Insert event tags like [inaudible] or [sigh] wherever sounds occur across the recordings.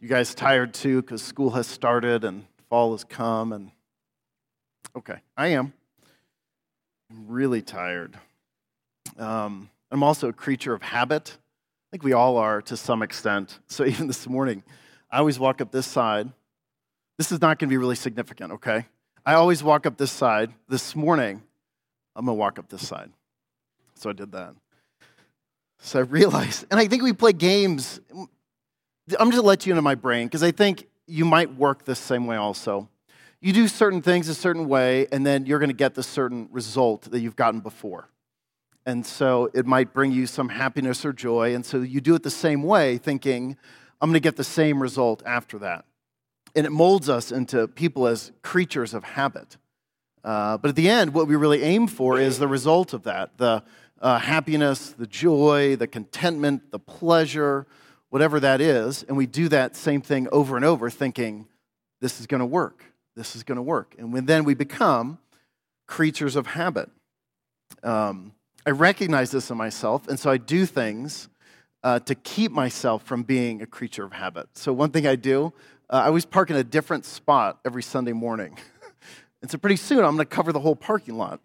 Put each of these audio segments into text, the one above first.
you guys tired too because school has started and fall has come and okay, I am. I'm really tired. Um, I'm also a creature of habit. I think we all are to some extent. So [laughs] even this morning, I always walk up this side. This is not going to be really significant, okay? I always walk up this side. This morning, I'm going to walk up this side. So I did that. So I realized, and I think we play games. I'm just let you into my brain because I think you might work the same way also. You do certain things a certain way, and then you're going to get the certain result that you've gotten before. And so it might bring you some happiness or joy. And so you do it the same way, thinking, I'm going to get the same result after that. And it molds us into people as creatures of habit. Uh, but at the end, what we really aim for is the result of that the uh, happiness, the joy, the contentment, the pleasure, whatever that is. And we do that same thing over and over, thinking, this is going to work. This is going to work. And when, then we become creatures of habit. Um, I recognize this in myself, and so I do things uh, to keep myself from being a creature of habit. So, one thing I do, uh, I always park in a different spot every Sunday morning. [laughs] and so, pretty soon, I'm going to cover the whole parking lot.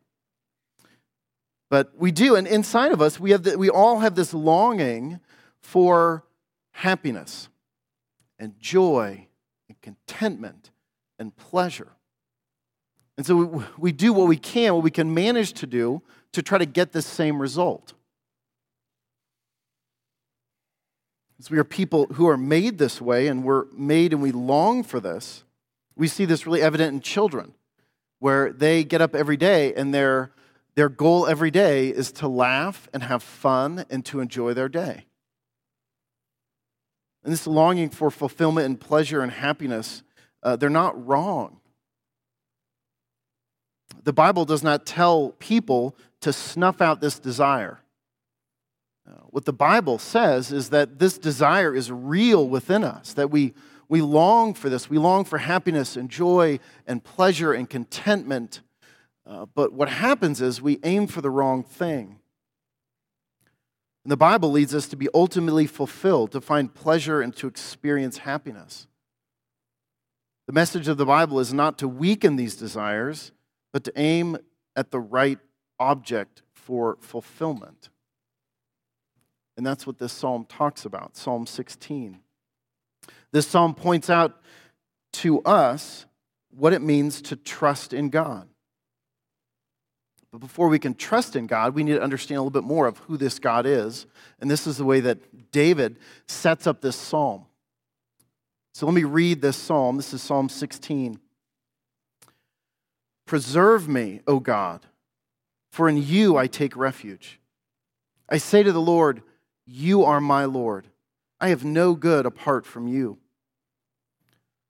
But we do, and inside of us, we, have the, we all have this longing for happiness and joy and contentment and pleasure. And so we, we do what we can, what we can manage to do to try to get this same result. As we are people who are made this way and we're made and we long for this, we see this really evident in children, where they get up every day and their, their goal every day is to laugh and have fun and to enjoy their day. And this longing for fulfillment and pleasure and happiness, uh, they're not wrong. The Bible does not tell people to snuff out this desire. Uh, what the Bible says is that this desire is real within us, that we, we long for this. We long for happiness and joy and pleasure and contentment. Uh, but what happens is we aim for the wrong thing. And the Bible leads us to be ultimately fulfilled, to find pleasure and to experience happiness. The message of the Bible is not to weaken these desires, but to aim at the right object for fulfillment. And that's what this psalm talks about, Psalm 16. This psalm points out to us what it means to trust in God. But before we can trust in God, we need to understand a little bit more of who this God is. And this is the way that David sets up this psalm. So let me read this psalm. This is Psalm 16. Preserve me, O God, for in you I take refuge. I say to the Lord, You are my Lord. I have no good apart from you.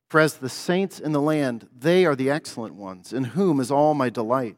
For as the saints in the land, they are the excellent ones, in whom is all my delight.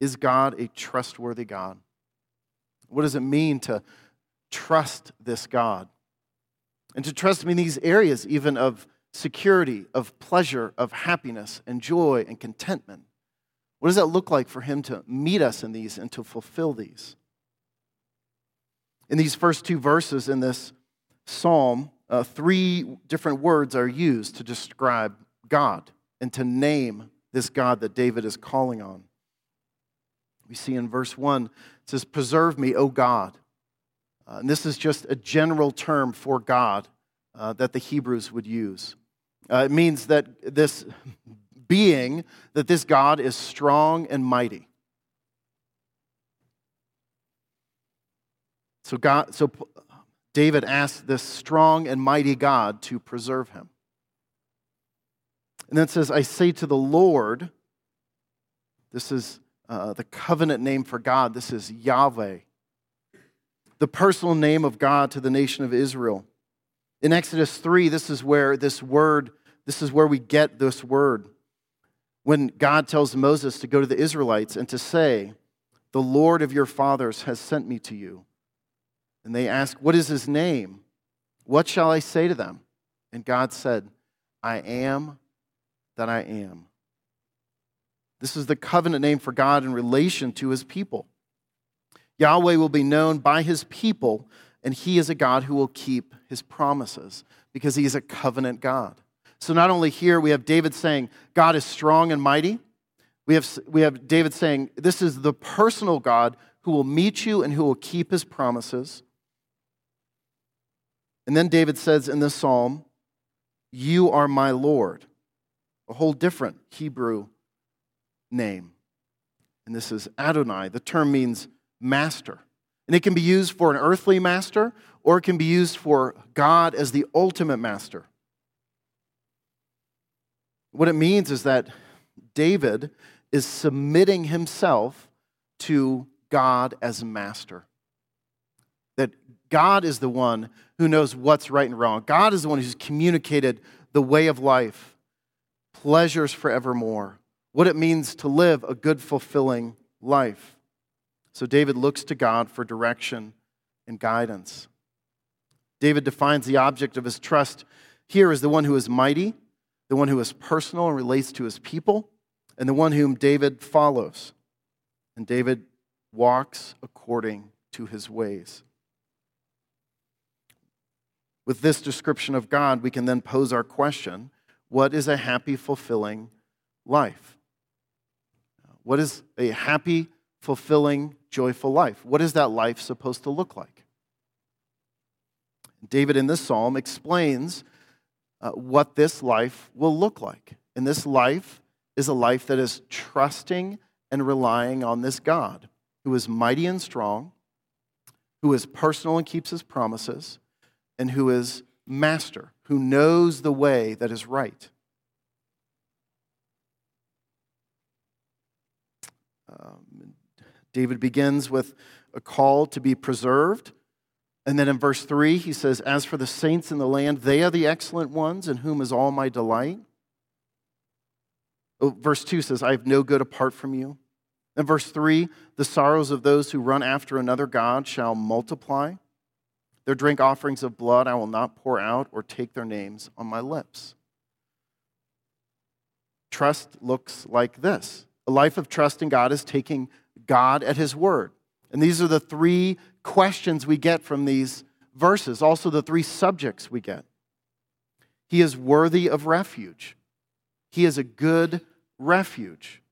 Is God a trustworthy God? What does it mean to trust this God? And to trust Him in these areas, even of security, of pleasure, of happiness, and joy, and contentment. What does that look like for Him to meet us in these and to fulfill these? In these first two verses in this psalm, uh, three different words are used to describe God and to name this God that David is calling on. We see in verse 1, it says, Preserve me, O God. Uh, and this is just a general term for God uh, that the Hebrews would use. Uh, it means that this being, that this God is strong and mighty. So, God, so David asked this strong and mighty God to preserve him. And then it says, I say to the Lord, this is uh, the covenant name for God, this is Yahweh, the personal name of God to the nation of Israel. In Exodus 3, this is where this word, this is where we get this word. When God tells Moses to go to the Israelites and to say, The Lord of your fathers has sent me to you. And they ask, What is his name? What shall I say to them? And God said, I am that I am. This is the covenant name for God in relation to his people. Yahweh will be known by his people, and he is a God who will keep his promises because he is a covenant God. So, not only here, we have David saying, God is strong and mighty. We have, we have David saying, This is the personal God who will meet you and who will keep his promises. And then David says in this psalm, You are my Lord, a whole different Hebrew name. And this is Adonai. The term means master. And it can be used for an earthly master or it can be used for God as the ultimate master. What it means is that David is submitting himself to God as master. That God is the one who knows what's right and wrong. God is the one who's communicated the way of life, pleasures forevermore, what it means to live a good, fulfilling life. So David looks to God for direction and guidance. David defines the object of his trust here as the one who is mighty, the one who is personal and relates to his people, and the one whom David follows. And David walks according to his ways. With this description of God, we can then pose our question what is a happy, fulfilling life? What is a happy, fulfilling, joyful life? What is that life supposed to look like? David in this psalm explains uh, what this life will look like. And this life is a life that is trusting and relying on this God who is mighty and strong, who is personal and keeps his promises, and who is master, who knows the way that is right. Um, David begins with a call to be preserved. And then in verse 3, he says, As for the saints in the land, they are the excellent ones, in whom is all my delight. Oh, verse 2 says, I have no good apart from you. And verse 3, the sorrows of those who run after another God shall multiply. Their drink offerings of blood I will not pour out or take their names on my lips. Trust looks like this a life of trust in God is taking God at His word. And these are the three questions we get from these verses, also the three subjects we get. He is worthy of refuge, He is a good refuge.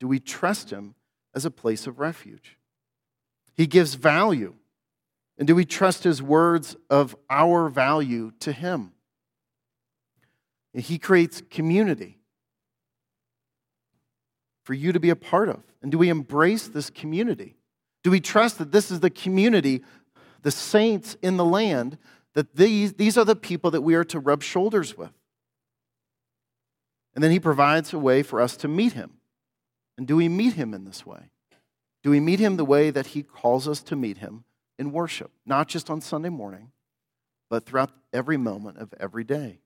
Do we trust Him as a place of refuge? He gives value. And do we trust his words of our value to him? He creates community for you to be a part of. And do we embrace this community? Do we trust that this is the community, the saints in the land, that these, these are the people that we are to rub shoulders with? And then he provides a way for us to meet him. And do we meet him in this way? Do we meet him the way that he calls us to meet him? in worship, not just on Sunday morning, but throughout every moment of every day.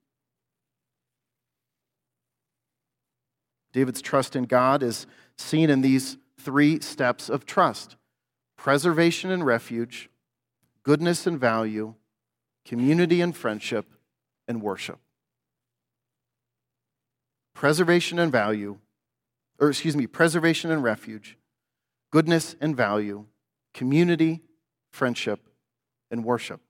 David's trust in God is seen in these three steps of trust preservation and refuge, goodness and value, community and friendship, and worship. Preservation and value, or excuse me, preservation and refuge, goodness and value, community friendship, and worship.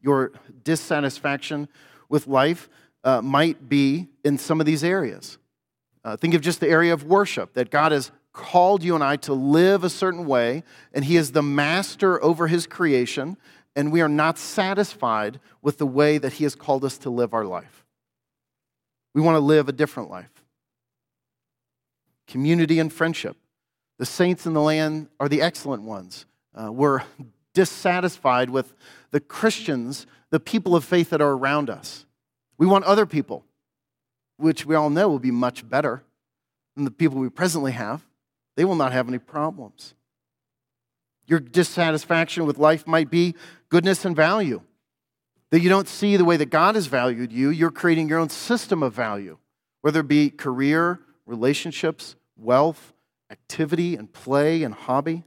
Your dissatisfaction with life uh, might be in some of these areas. Uh, think of just the area of worship that God has called you and I to live a certain way, and He is the master over His creation, and we are not satisfied with the way that He has called us to live our life. We want to live a different life. Community and friendship. The saints in the land are the excellent ones. Uh, we're [laughs] dissatisfied with the Christians, the people of faith that are around us. We want other people, which we all know will be much better than the people we presently have. They will not have any problems. Your dissatisfaction with life might be goodness and value. That you don't see the way that God has valued you, you're creating your own system of value, whether it be career, relationships, wealth, activity and play and hobby.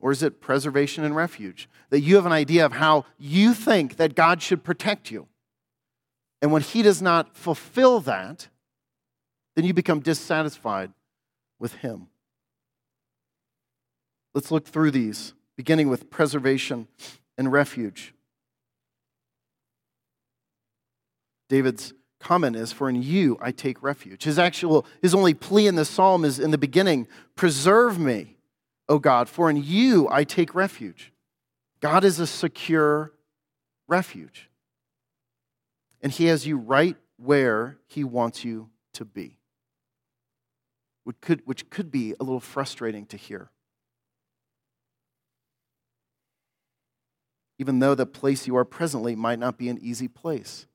Or is it preservation and refuge? That you have an idea of how you think that God should protect you. And when He does not fulfill that, then you become dissatisfied with Him. Let's look through these, beginning with preservation and refuge. David's comment is, For in you I take refuge. His actual, his only plea in the psalm is in the beginning, Preserve me, O God, for in you I take refuge. God is a secure refuge. And he has you right where he wants you to be, which could, which could be a little frustrating to hear. even though the place you are presently might not be an easy place.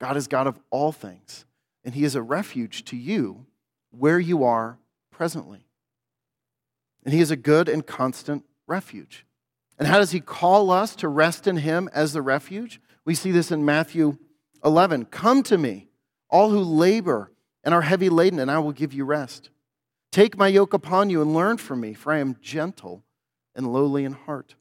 God is God of all things, and He is a refuge to you where you are presently. And He is a good and constant refuge. And how does He call us to rest in Him as the refuge? We see this in Matthew 11. Come to me, all who labor and are heavy laden, and I will give you rest. Take my yoke upon you and learn from me, for I am gentle and lowly in heart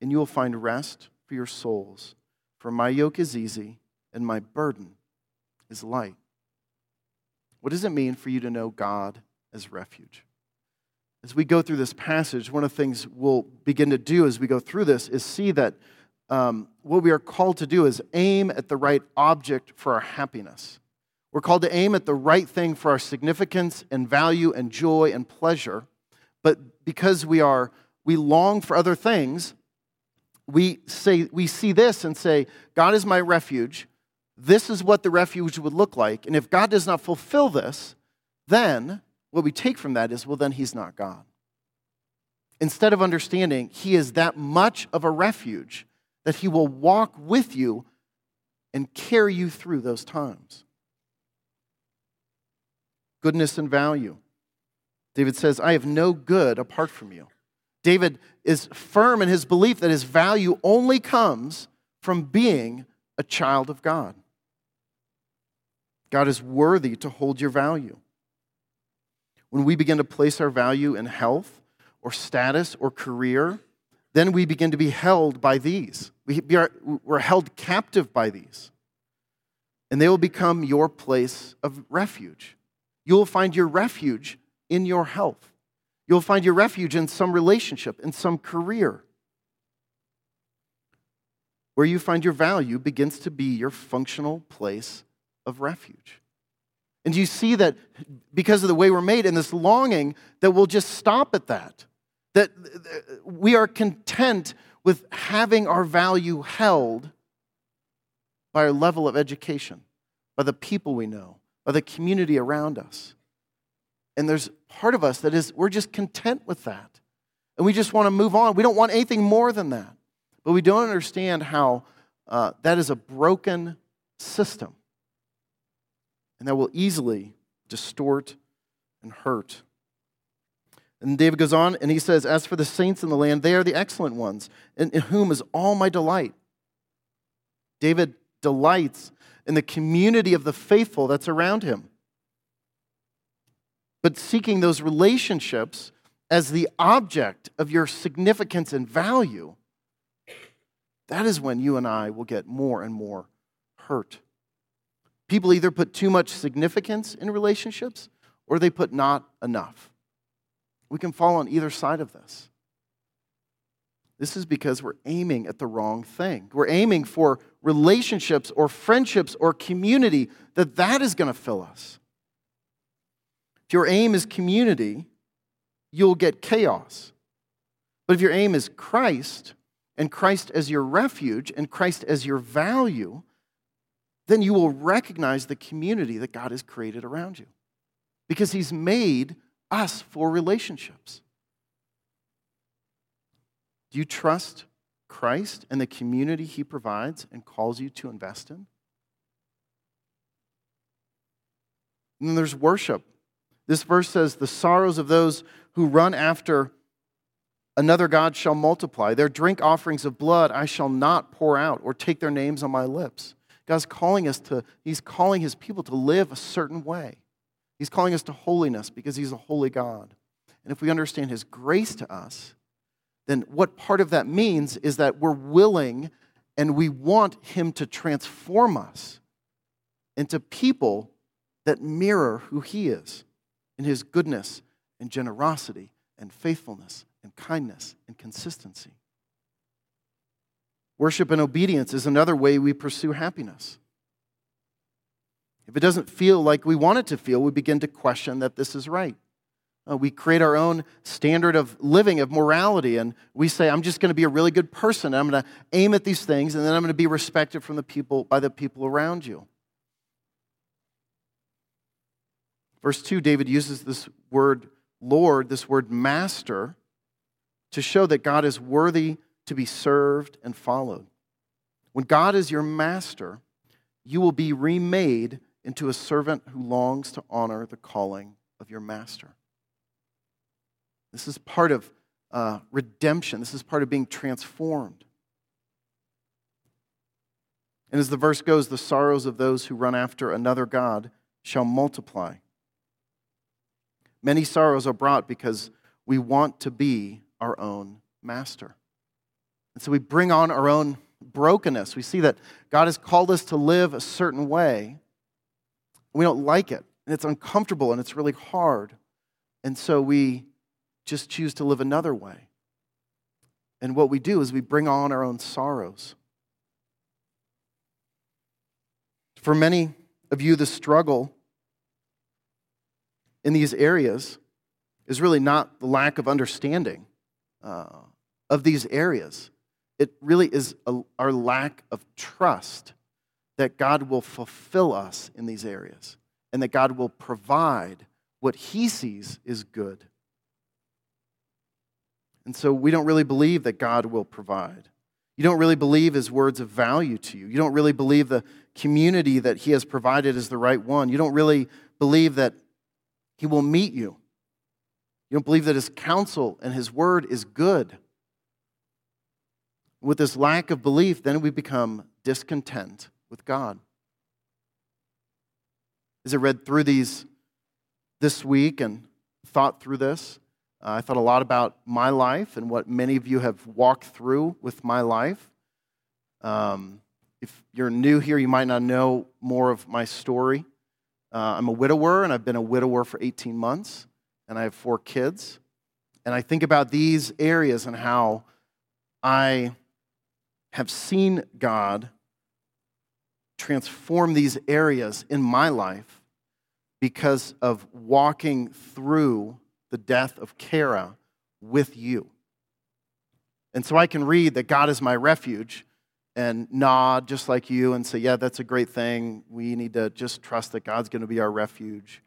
and you will find rest for your souls. For my yoke is easy and my burden is light. What does it mean for you to know God as refuge? As we go through this passage, one of the things we'll begin to do as we go through this is see that um, what we are called to do is aim at the right object for our happiness. We're called to aim at the right thing for our significance and value and joy and pleasure. But because we are we long for other things, we say we see this and say, God is my refuge. This is what the refuge would look like. And if God does not fulfill this, then what we take from that is, well, then he's not God. Instead of understanding he is that much of a refuge that he will walk with you and carry you through those times. Goodness and value. David says, I have no good apart from you. David is firm in his belief that his value only comes from being a child of God. God is worthy to hold your value. When we begin to place our value in health or status or career, then we begin to be held by these. We are, we're held captive by these. And they will become your place of refuge. You will find your refuge in your health. You'll find your refuge in some relationship, in some career. Where you find your value begins to be your functional place of refuge. And you see that because of the way we're made and this longing, that we'll just stop at that. That we are content with having our value held by our level of education, by the people we know, by the community around us. And there's part of us that is, we're just content with that. And we just want to move on. We don't want anything more than that. But we don't understand how uh, that is a broken system. And that will easily distort and hurt. And David goes on and he says, As for the saints in the land, they are the excellent ones, in, whom is all my delight. David delights in the community of the faithful that's around him but seeking those relationships as the object of your significance and value, that is when you and I will get more and more hurt. People either put too much significance in relationships or they put not enough. We can fall on either side of this. This is because we're aiming at the wrong thing. We're aiming for relationships or friendships or community that that is going to fill us. If your aim is community, you'll get chaos. But if your aim is Christ, and Christ as your refuge, and Christ as your value, then you will recognize the community that God has created around you. Because He's made us for relationships. Do you trust Christ and the community He provides and calls you to invest in? And then there's worship. This verse says, The sorrows of those who run after another God shall multiply. Their drink offerings of blood I shall not pour out or take their names on my lips. God's calling us to, He's calling His people to live a certain way. He's calling us to holiness because He's a holy God. And if we understand His grace to us, then what part of that means is that we're willing and we want Him to transform us into people that mirror who He is in His goodness and generosity and faithfulness and kindness and consistency. Worship and obedience is another way we pursue happiness. If it doesn't feel like we want it to feel, we begin to question that this is right. Uh, we create our own standard of living, of morality, and we say, I'm just going to be a really good person. I'm going to aim at these things, and then I'm going to be respected from the people, by the people around you. Verse 2, David uses this word Lord, this word master, to show that God is worthy to be served and followed. When God is your master, you will be remade into a servant who longs to honor the calling of your master. This is part of uh, redemption, this is part of being transformed. And as the verse goes, the sorrows of those who run after another God shall multiply. Many sorrows are brought because we want to be our own master. And so we bring on our own brokenness. We see that God has called us to live a certain way. We don't like it, and it's uncomfortable, and it's really hard. And so we just choose to live another way. And what we do is we bring on our own sorrows. For many of you, the struggle in these areas is really not the lack of understanding uh, of these areas. It really is a, our lack of trust that God will fulfill us in these areas and that God will provide what He sees is good. And so we don't really believe that God will provide. You don't really believe His words of value to you. You don't really believe the community that He has provided is the right one. You don't really believe that He will meet you. You don't believe that His counsel and His word is good. With this lack of belief, then we become discontent with God. As I read through these this week and thought through this, uh, I thought a lot about my life and what many of you have walked through with my life. Um, if you're new here, you might not know more of my story. Uh, I'm a widower, and I've been a widower for 18 months, and I have four kids. And I think about these areas and how I have seen God transform these areas in my life because of walking through the death of Kara with you. And so I can read that God is my refuge and nod just like you and say, Yeah, that's a great thing. We need to just trust that God's going to be our refuge.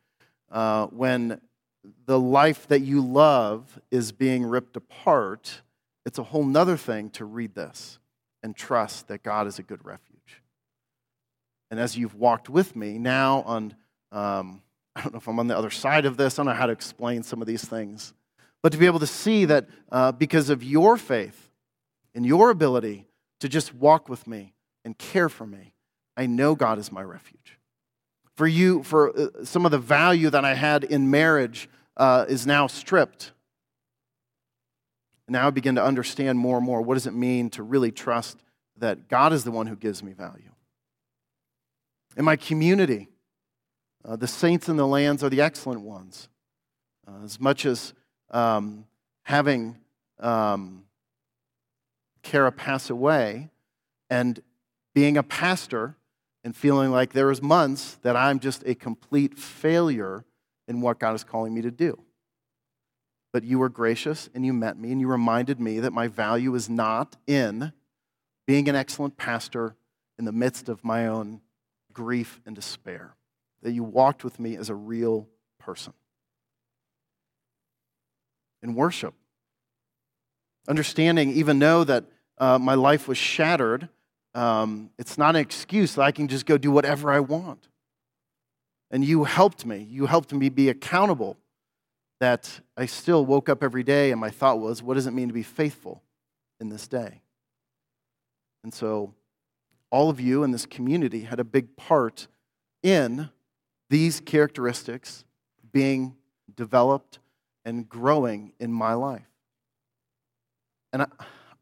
Uh, when the life that you love is being ripped apart, it's a whole nother thing to read this and trust that God is a good refuge. And as you've walked with me, now on, um, [laughs] I don't know if I'm on the other side of this, I don't know how to explain some of these things, but to be able to see that uh, because of your faith and your ability to just walk with me and care for me, I know God is my refuge. For you, for uh, some of the value that I had in marriage uh, is now stripped now I begin to understand more and more what does it mean to really trust that God is the one who gives me value. In my community, uh, the saints in the lands are the excellent ones. Uh, as much as um, having um, pass away and being a pastor and feeling like there was months that I'm just a complete failure in what God is calling me to do. But you were gracious and you met me and you reminded me that my value is not in being an excellent pastor in the midst of my own grief and despair. That you walked with me as a real person. In worship, understanding, even though that uh, my life was shattered, um, it's not an excuse that I can just go do whatever I want. And you helped me. You helped me be accountable that I still woke up every day and my thought was, what does it mean to be faithful in this day? And so all of you in this community had a big part in these characteristics being developed and growing in my life. And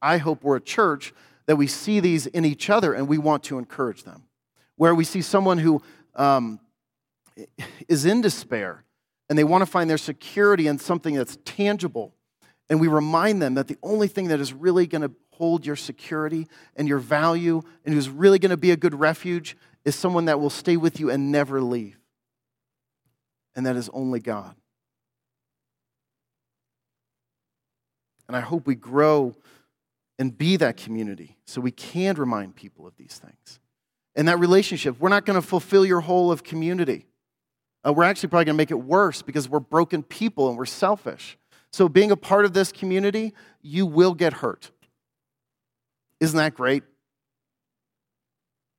I, hope we're a church that we see these in each other and we want to encourage them. Where we see someone who um, is in despair and they want to find their security in something that's tangible. And we remind them that the only thing that is really going to hold your security and your value and who's really going to be a good refuge is someone that will stay with you and never leave. And that is only God. And I hope we grow and be that community so we can remind people of these things. In that relationship, we're not going to fulfill your whole of community. Uh, we're actually probably going to make it worse because we're broken people and we're selfish. So, being a part of this community, you will get hurt. Isn't that great?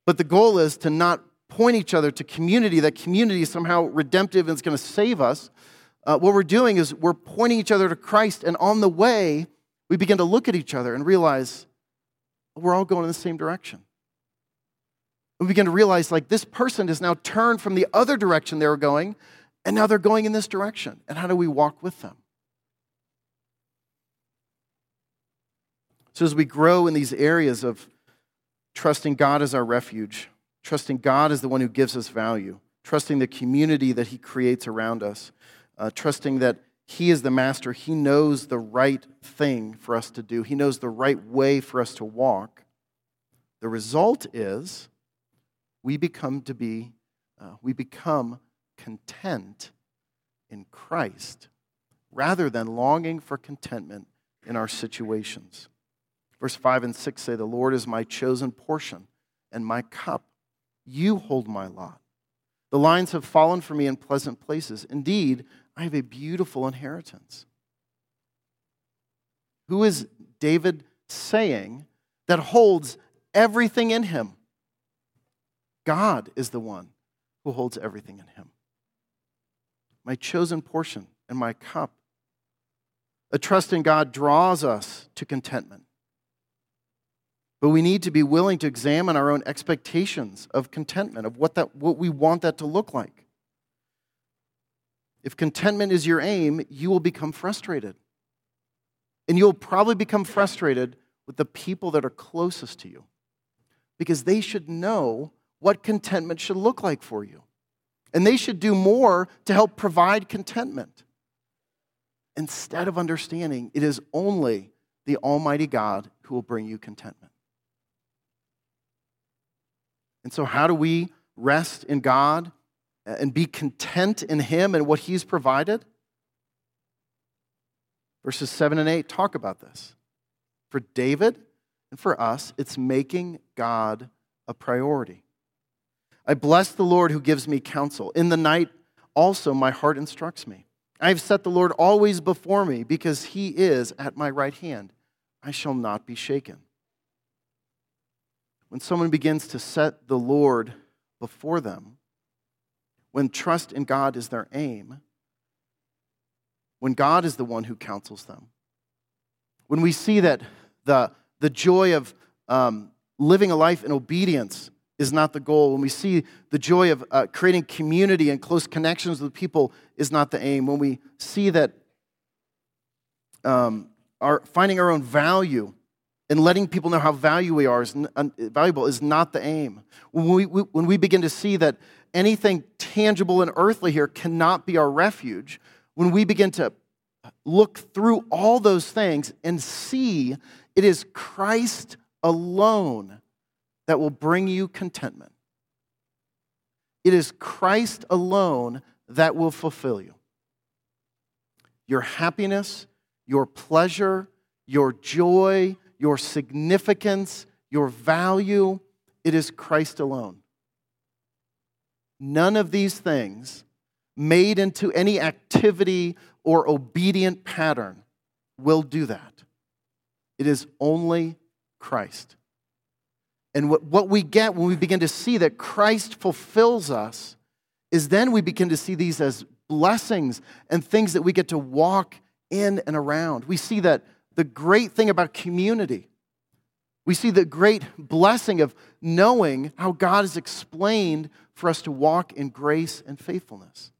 But the goal is to not point each other to community, that community is somehow redemptive and it's going to save us. Uh, what we're doing is we're pointing each other to Christ, and on the way, we begin to look at each other and realize we're all going in the same direction we begin to realize like this person has now turned from the other direction they were going, and now they're going in this direction. And how do we walk with them? So, as we grow in these areas of trusting God as our refuge, trusting God as the one who gives us value, trusting the community that He creates around us, uh, trusting that He is the master, He knows the right thing for us to do, He knows the right way for us to walk. The result is we become to be, uh, we become content in Christ rather than longing for contentment in our situations. Verse 5 and 6 say, The Lord is my chosen portion and my cup. You hold my lot. The lines have fallen for me in pleasant places. Indeed, I have a beautiful inheritance. Who is David saying that holds everything in him? God is the one who holds everything in him. My chosen portion and my cup. A trust in God draws us to contentment. But we need to be willing to examine our own expectations of contentment, of what, that, what we want that to look like. If contentment is your aim, you will become frustrated. And you'll probably become frustrated with the people that are closest to you because they should know what contentment should look like for you. And they should do more to help provide contentment. Instead of understanding, it is only the Almighty God who will bring you contentment. And so, how do we rest in God and be content in Him and what He's provided? Verses 7 and 8 talk about this. For David and for us, it's making God a priority. I bless the Lord who gives me counsel. In the night also my heart instructs me. I have set the Lord always before me because he is at my right hand. I shall not be shaken. When someone begins to set the Lord before them, when trust in God is their aim, when God is the one who counsels them, when we see that the, the joy of um, living a life in obedience is not the goal. When we see the joy of uh, creating community and close connections with people is not the aim. When we see that um, our, finding our own value and letting people know how valuable we are is, valuable is not the aim. When we, we, when we begin to see that anything tangible and earthly here cannot be our refuge, when we begin to look through all those things and see it is Christ alone that will bring you contentment. It is Christ alone that will fulfill you. your happiness, your pleasure, your joy, your significance, your value. It is Christ alone. None of these things made into any activity or obedient pattern will do that. It is only Christ. And what, what we get when we begin to see that Christ fulfills us is then we begin to see these as blessings and things that we get to walk in and around. We see that the great thing about community, we see the great blessing of knowing how God has explained for us to walk in grace and faithfulness.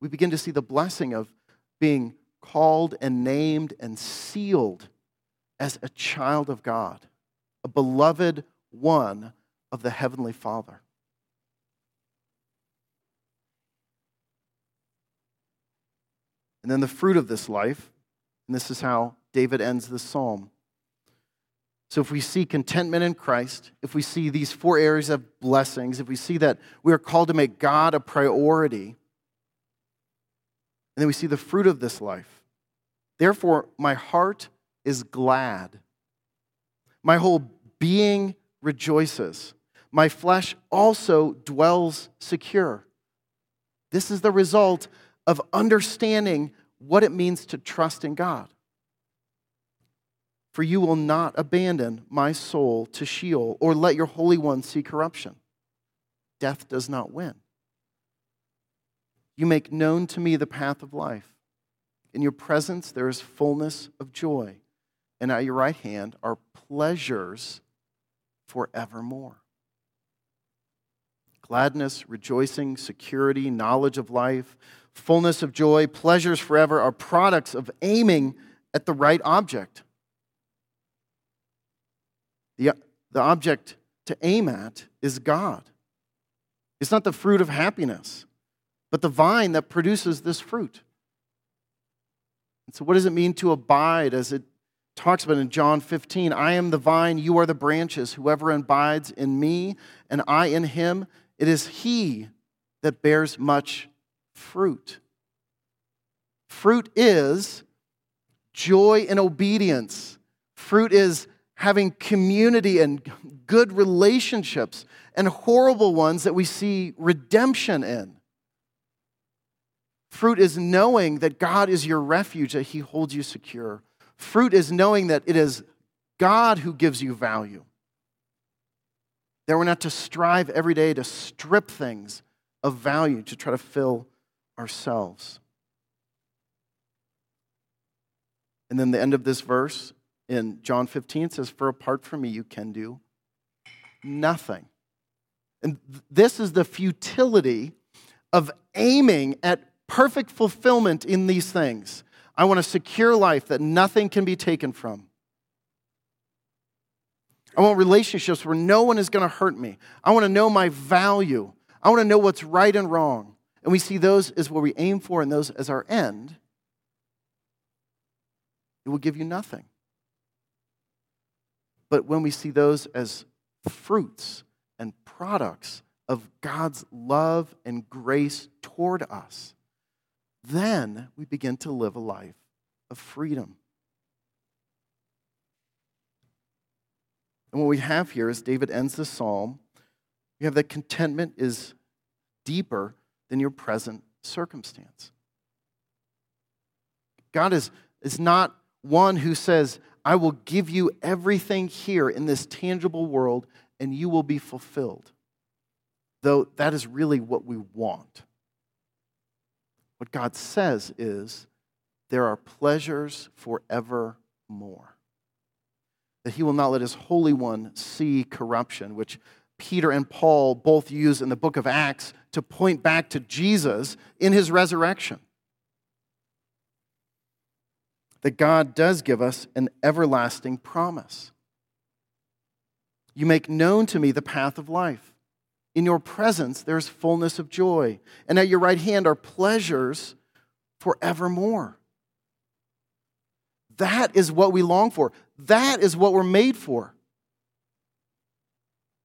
We begin to see the blessing of being called and named and sealed as a child of God, a beloved one of the Heavenly Father. And then the fruit of this life, and this is how David ends the psalm. So, if we see contentment in Christ, if we see these four areas of blessings, if we see that we are called to make God a priority, and then we see the fruit of this life. Therefore, my heart is glad. My whole being rejoices. My flesh also dwells secure. This is the result of understanding what it means to trust in God. For you will not abandon my soul to Sheol or let your Holy One see corruption. Death does not win. You make known to me the path of life. In your presence there is fullness of joy, and at your right hand are pleasures forevermore. Gladness, rejoicing, security, knowledge of life fullness of joy, pleasures forever are products of aiming at the right object. The, the object to aim at is God. It's not the fruit of happiness, but the vine that produces this fruit. And so, what does it mean to abide as it talks about in John 15? I am the vine, you are the branches. Whoever abides in me and I in him, it is he that bears much fruit. Fruit is joy and obedience. Fruit is having community and good relationships, and horrible ones that we see redemption in. Fruit is knowing that God is your refuge, that He holds you secure. Fruit is knowing that it is God who gives you value. That we're not to strive every day to strip things of value to try to fill ourselves. And then the end of this verse in John 15 says, For apart from me, you can do nothing. And this is the futility of aiming at perfect fulfillment in these things. I want a secure life that nothing can be taken from. I want relationships where no one is going to hurt me. I want to know my value. I want to know what's right and wrong and we see those as what we aim for and those as our end, it will give you nothing. But when we see those as fruits and products of God's love and grace toward us, then we begin to live a life of freedom. And what we have here is David ends the psalm. We have that contentment is deeper than your present circumstance. God is, is not one who says, I will give you everything here in this tangible world and you will be fulfilled. Though that is really what we want. What God says is, there are pleasures forevermore. That He will not let His Holy One see corruption, which Peter and Paul both use in the book of Acts to point back to Jesus in his resurrection. That God does give us an everlasting promise. You make known to me the path of life. In your presence, there's fullness of joy, and at your right hand are pleasures forevermore. That is what we long for. That is what we're made for.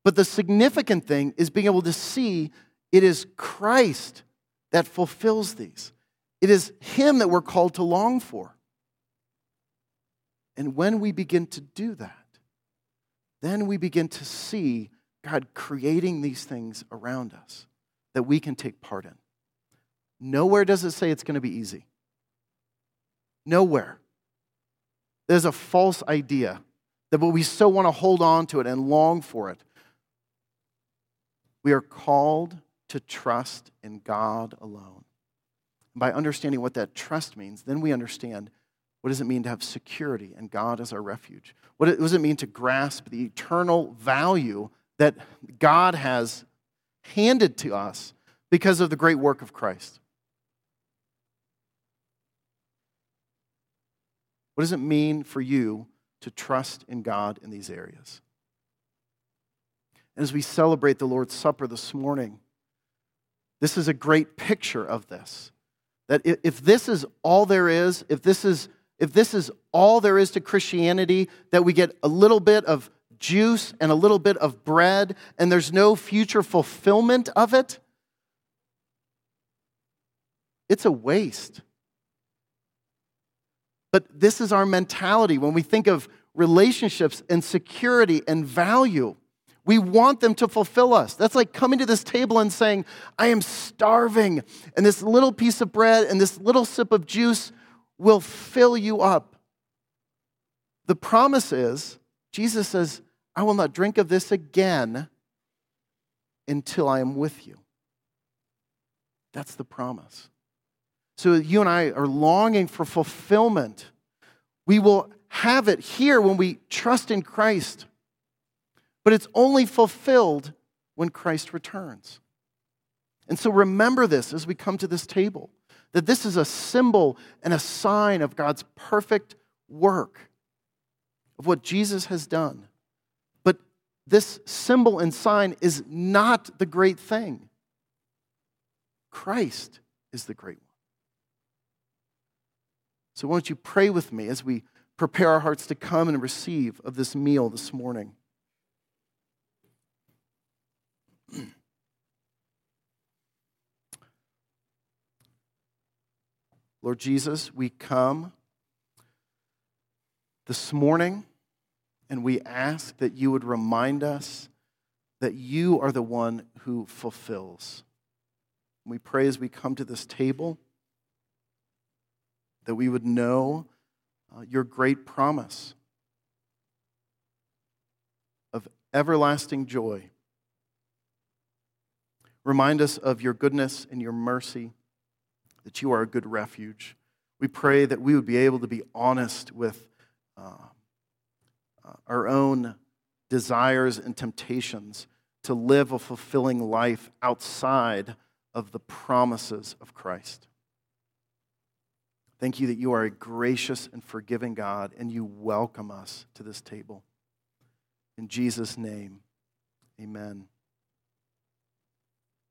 But the significant thing is being able to see it is Christ that fulfills these. It is Him that we're called to long for. And when we begin to do that, then we begin to see God creating these things around us that we can take part in. Nowhere does it say it's going to be easy. Nowhere. There's a false idea that but we so want to hold on to it and long for it. We are called to trust in God alone. By understanding what that trust means, then we understand what does it mean to have security and God as our refuge? What does it mean to grasp the eternal value that God has handed to us because of the great work of Christ? What does it mean for you to trust in God in these areas? And as we celebrate the Lord's Supper this morning, this is a great picture of this. That if this is all there is, if this is, if this is all there is to Christianity, that we get a little bit of juice and a little bit of bread, and there's no future fulfillment of it, it's a waste. But this is our mentality when we think of relationships and security and value. We want them to fulfill us. That's like coming to this table and saying, I am starving, and this little piece of bread and this little sip of juice will fill you up. The promise is, Jesus says, I will not drink of this again until I am with you. That's the promise. So you and I are longing for fulfillment. We will have it here when we trust in Christ, but it's only fulfilled when Christ returns. And so remember this as we come to this table that this is a symbol and a sign of God's perfect work, of what Jesus has done. But this symbol and sign is not the great thing. Christ is the great one. So, won't you pray with me as we prepare our hearts to come and receive of this meal this morning? Lord Jesus, we come this morning and we ask that you would remind us that you are the one who fulfills. We pray as we come to this table that we would know uh, your great promise of everlasting joy. Remind us of your goodness and your mercy, that you are a good refuge. We pray that we would be able to be honest with uh, our own desires and temptations to live a fulfilling life outside of the promises of Christ. Thank you that you are a gracious and forgiving God and you welcome us to this table. In Jesus' name, amen.